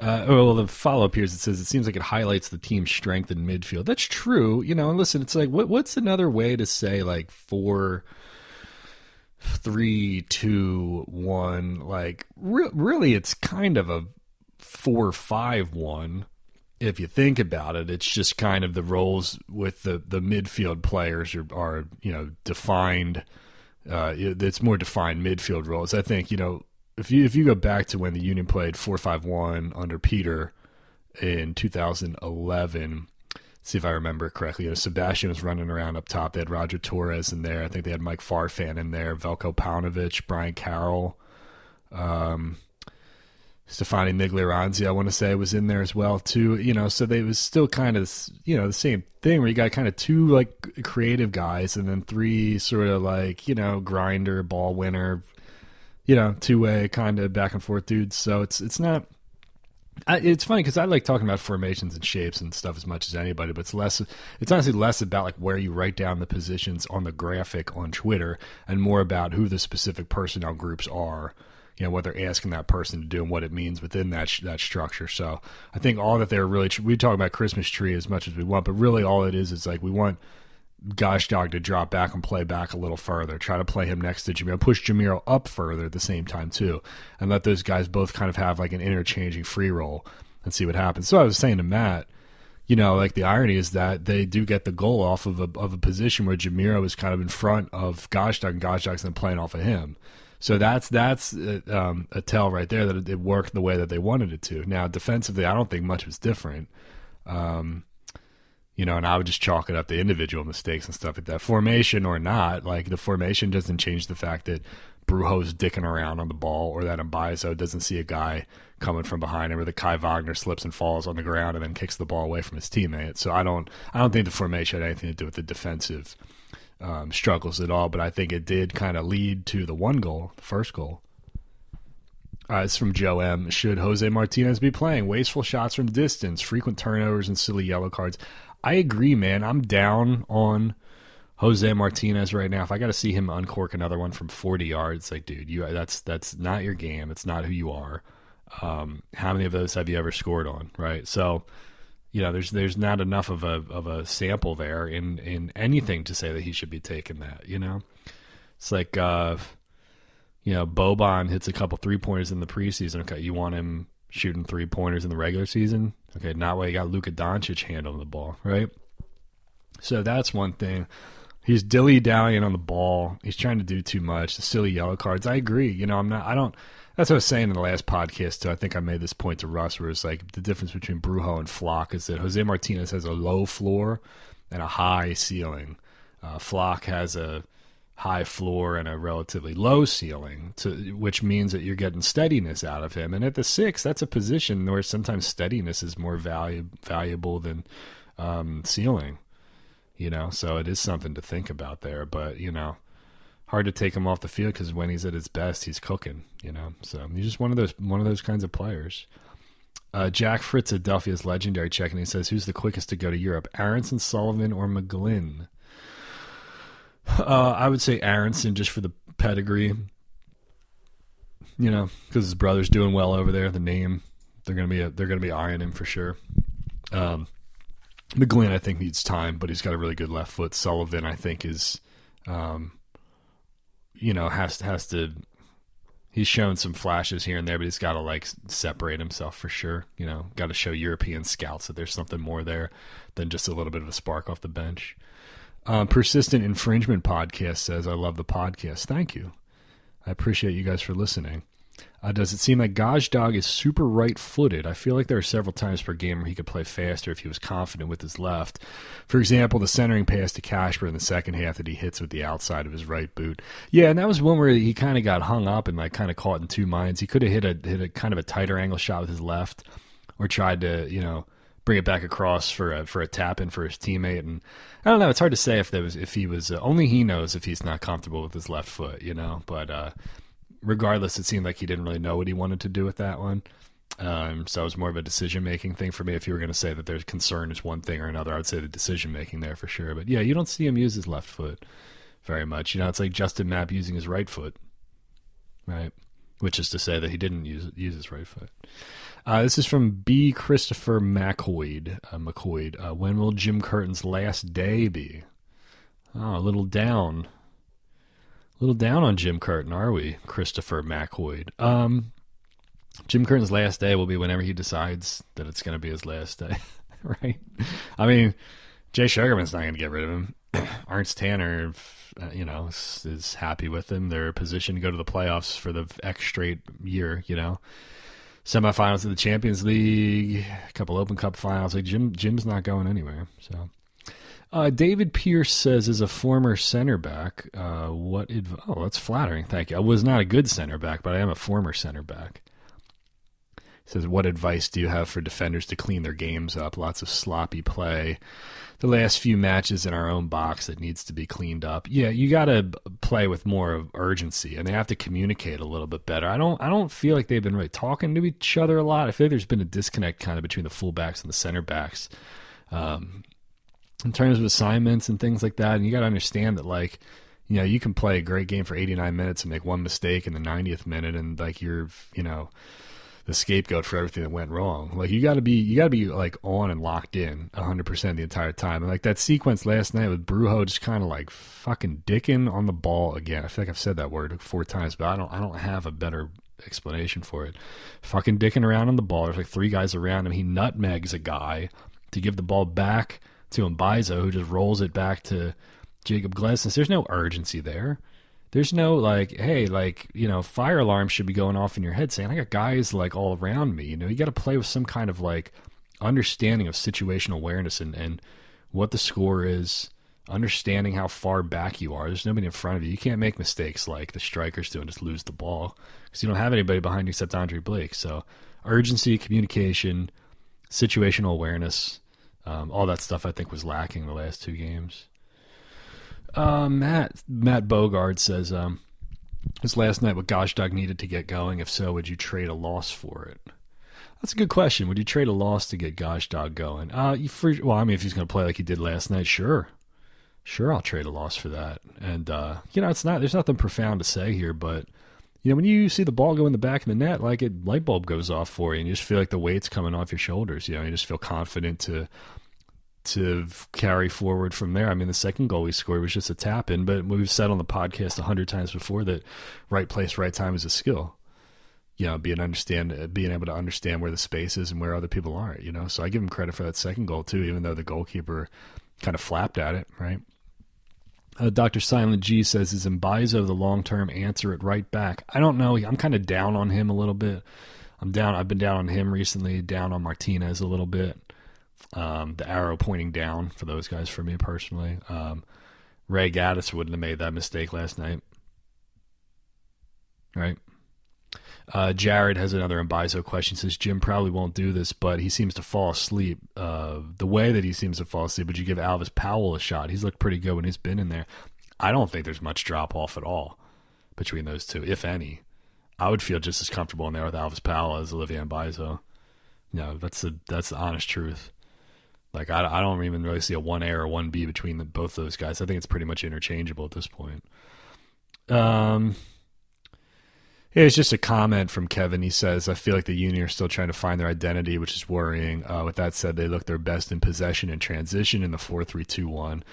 uh, well, the follow up here is it says it seems like it highlights the team's strength in midfield. That's true. You know, and listen, it's like what what's another way to say like four, three, two, one? Like re- really, it's kind of a four five one. If you think about it, it's just kind of the roles with the the midfield players are are you know defined. Uh, it's more defined midfield roles. I think you know if you if you go back to when the Union played four five one under Peter in 2011, see if I remember correctly. You know, Sebastian was running around up top. They had Roger Torres in there. I think they had Mike Farfan in there, Veljko Paunovic, Brian Carroll, um, Stefani Miglioranzi, I want to say, was in there as well too. You know, so they was still kind of you know the same thing where you got kind of two like creative guys and then three sort of like you know grinder, ball winner, you know, two way kind of back and forth dudes. So it's it's not. I, it's funny because I like talking about formations and shapes and stuff as much as anybody, but it's less. It's honestly less about like where you write down the positions on the graphic on Twitter, and more about who the specific personnel groups are. You know what they're asking that person to do and what it means within that sh- that structure. So I think all that they're really we talk about Christmas tree as much as we want, but really all it is is like we want Gazdag to drop back and play back a little further. Try to play him next to Jamiro. Push Jamiro up further at the same time too, and let those guys both kind of have like an interchanging free roll and see what happens. So I was saying to Matt, you know, like the irony is that they do get the goal off of a of a position where Jamiro is kind of in front of Gazdag, and Gazdag's then playing off of him. So that's that's uh, um, a tell right there that it worked the way that they wanted it to. Now defensively, I don't think much was different. Um, you know, and I would just chalk it up to individual mistakes and stuff like that. Formation or not, like the formation doesn't change the fact that Brujo's dicking around on the ball or that Mbaizo doesn't see a guy coming from behind him or that Kai Wagner slips and falls on the ground and then kicks the ball away from his teammate. So I don't I don't think the formation had anything to do with the defensive um, struggles at all, but I think it did kind of lead to the one goal, the first goal. Uh, it's from Joe M. Should Jose Martinez be playing? Wasteful shots from distance, frequent turnovers, and silly yellow cards. I agree, man. I'm down on Jose Martinez right now. If I got to see him uncork another one from 40 yards, like, dude, you that's that's not your game. It's not who you are. Um, how many of those have you ever scored on? Right. So, you know, there's there's not enough of a of a sample there in in anything to say that he should be taking that. You know, it's like uh, you know, Boban hits a couple three pointers in the preseason. Okay, you want him shooting three pointers in the regular season. Okay, not why you got Luka Doncic handling the ball, right? So that's one thing. He's dilly dallying on the ball. He's trying to do too much. The silly yellow cards. I agree. You know, I'm not. I don't. That's what I was saying in the last podcast too. I think I made this point to Russ, where it's like the difference between Brujo and Flach is that Jose Martinez has a low floor and a high ceiling. Uh, Flach has a high floor and a relatively low ceiling, to, which means that you're getting steadiness out of him. And at the six, that's a position where sometimes steadiness is more valu- valuable than um, ceiling. You know, so it is something to think about there. But you know, hard to take him off the field because when he's at his best, he's cooking. You know, so he's just one of those one of those kinds of players. Uh, Jack Fritz at Duffy is legendary checking. He says, "Who's the quickest to go to Europe, Aaronson, Sullivan, or McGlynn?" Uh, I would say Aaronson just for the pedigree. You know, because his brother's doing well over there. The name they're gonna be they're gonna be eyeing him for sure. Um, McGlynn I think needs time, but he's got a really good left foot. Sullivan I think is, um, you know, has has to he's shown some flashes here and there, but he's got to like separate himself for sure. You know, got to show European scouts that there's something more there than just a little bit of a spark off the bench. Um, Persistent Infringement Podcast says, I love the podcast. Thank you. I appreciate you guys for listening. Uh, does it seem like Gazdag is super right footed? I feel like there are several times per game where he could play faster if he was confident with his left. For example, the centering pass to Kacper in the second half that he hits with the outside of his right boot. Yeah, and that was one where he kind of got hung up and like kind of caught in two minds. He could have hit a hit a kind of a tighter angle shot with his left, or tried to you know bring it back across for a for a tap in for his teammate. And I don't know. It's hard to say if there was if he was uh, only he knows if he's not comfortable with his left foot, you know. But uh, regardless, it seemed like he didn't really know what he wanted to do with that one. Um, so it was more of a decision making thing for me. If you were going to say that there's concern is one thing or another, I would say the decision making there for sure. But yeah, you don't see him use his left foot very much. You know, it's like Justin Mapp using his right foot, right? Which is to say that he didn't use use his right foot. Uh, this is from B. Christopher McCoyd. Uh. Uh, when will Jim Curtin's last day be? Oh, a little down little down on Jim Curtin, are we, Christopher McCoyd? Um, Jim Curtin's last day will be whenever he decides that it's going to be his last day, <laughs> right? I mean, Jay Sugarman's not going to get rid of him. <clears throat> Ernst Tanner, uh, you know, is, is, happy with him. They're positioned to go to the playoffs for the X straight year, you know. Semifinals of the Champions League, a couple Open Cup finals. Like Jim, Jim's not going anywhere. So uh, David Pierce says, as a former center back, uh, what adv- oh, that's flattering. Thank you. I was not a good center back, but I am a former center back. says, what advice do you have for defenders to clean their games up? Lots of sloppy play. The last few matches in our own box that needs to be cleaned up. Yeah, you got to play with more of urgency, and they have to communicate a little bit better. I don't, I don't feel like they've been really talking to each other a lot. I feel like there's been a disconnect kind of between the fullbacks and the center backs. Um, in terms of assignments and things like that. And you got to understand that, like, you know, you can play a great game for 89 minutes and make one mistake in the 90th minute, and like you're, you know, the scapegoat for everything that went wrong. Like you got to be, you got to be like on and locked in 100 percent the entire time. And like that sequence last night with Brujo just kind of like fucking dicking on the ball again. I feel like I've said that word four times, but I don't, I don't have a better explanation for it. Fucking dicking around on the ball. There's like three guys around him. He nutmegs a guy to give the ball back to Mbaizo, who just rolls it back to Jakob Glesnes. There's no urgency there. There's no like, hey, like you know, fire alarm should be going off in your head saying I got guys like all around me. You know, you got to play with some kind of like understanding of situational awareness and and what the score is, understanding how far back you are. There's nobody in front of you. You can't make mistakes like the strikers do and just lose the ball because you don't have anybody behind you except Andre Blake. So urgency, communication, situational awareness um, all that stuff I think was lacking the last two games. Uh, Matt Matt Bogard says, um, "This last night what Gazdag needed to get going. If so, would you trade a loss for it?" That's a good question. Would you trade a loss to get Gazdag going? Uh, for, well, I mean, if he's going to play like he did last night, sure, sure, I'll trade a loss for that. And uh, you know, it's not there's nothing profound to say here, but you know, when you see the ball go in the back of the net, like it light bulb goes off for you, and you just feel like the weight's coming off your shoulders. You know, you just feel confident to to carry forward from there. I mean, the second goal we scored was just a tap in, but we've said on the podcast a hundred times before that right place, right time is a skill. You know, being understand, being able to understand where the space is and where other people aren't. You know, so I give him credit for that second goal too, even though the goalkeeper kind of flapped at it. Right. Uh, Dr. Silent G says, "Is Mbaizo the long-term answer at right back?" I don't know. I'm kind of down on him a little bit. I'm down. I've been down on him recently. Down on Martinez a little bit. Um, the arrow pointing down for those guys for me personally. Um, Ray Gaddis wouldn't have made that mistake last night. Right. Uh, Jared has another Mbaizo question. Says Jim probably won't do this, but he seems to fall asleep. Uh, the way that he seems to fall asleep, would you give Alvis Powell a shot? He's looked pretty good when he's been in there. I don't think there's much drop off at all between those two, if any. I would feel just as comfortable in there with Alvis Powell as Olivier Mbaizo. You know, that's the that's the honest truth. Like I, I don't even really see a one A or one B between the, both those guys. I think it's pretty much interchangeable at this point. Um, it's just a comment from Kevin. He says, "I feel like the Union are still trying to find their identity, which is worrying." Uh, with that said, they look their best in possession and transition in the four three two one.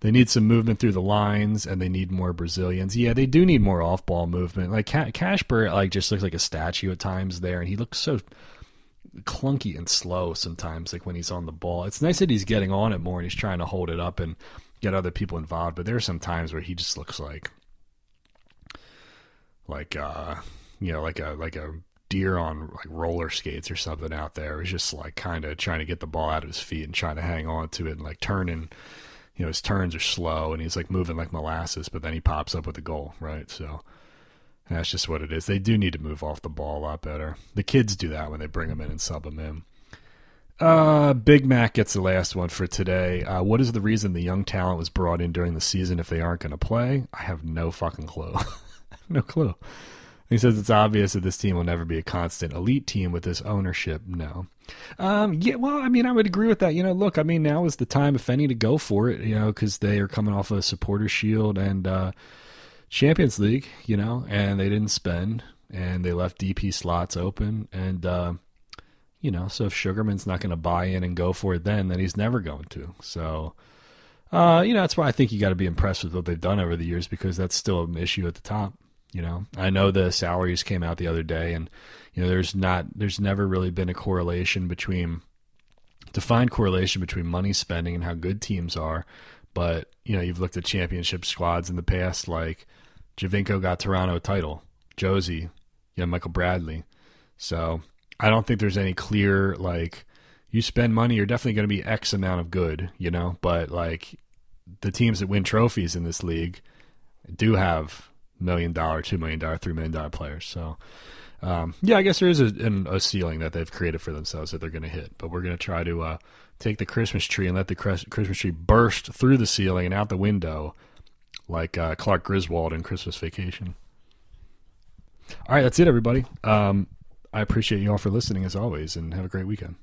they need some movement through the lines, and they need more Brazilians. Yeah, they do need more off ball movement. Like Kacper, like just looks like a statue at times there, and he looks so clunky and slow sometimes. Like when he's on the ball, it's nice that he's getting on it more and he's trying to hold it up and get other people involved. But there are some times where he just looks like, like uh, you know, like a like a deer on like roller skates or something out there. He's just like kind of trying to get the ball out of his feet and trying to hang on to it and like turning you know his turns are slow and he's like moving like molasses, but then he pops up with a goal, right? So that's just what it is. They do need to move off the ball a lot better. The kids do that when they bring them in and sub them in. Uh, Big Mac gets the last one for today. Uh, what is the reason the young talent was brought in during the season if they aren't going to play? I have no fucking clue. <laughs> no clue. He says it's obvious that this team will never be a constant elite team with this ownership. No. Um, yeah, well, I mean, I would agree with that. You know, look, I mean, now is the time, if any, to go for it, you know, because they are coming off a supporter shield and uh, Champions League, you know, and they didn't spend and they left DP slots open. And, uh, you know, so if Sugarman's not going to buy in and go for it then, then he's never going to. So, uh, you know, that's why I think you got to be impressed with what they've done over the years because that's still an issue at the top. You know, I know the salaries came out the other day, and you know, there's not, there's never really been a correlation between defined correlation between money spending and how good teams are. But you know, you've looked at championship squads in the past, like Giovinco got Toronto title, Jozy, you know, Michael Bradley. So I don't think there's any clear like you spend money, you're definitely going to be X amount of good, you know. But like the teams that win trophies in this league do have million dollar, two million dollar, three million dollar players. So, um, yeah, I guess there is a, a, ceiling that they've created for themselves that they're going to hit. But we're going to try to uh, take the Christmas tree and let the Christmas tree burst through the ceiling and out the window, like uh, Clark Griswold in Christmas Vacation. All right, that's it, everybody. Um, I appreciate you all for listening as always, and have a great weekend.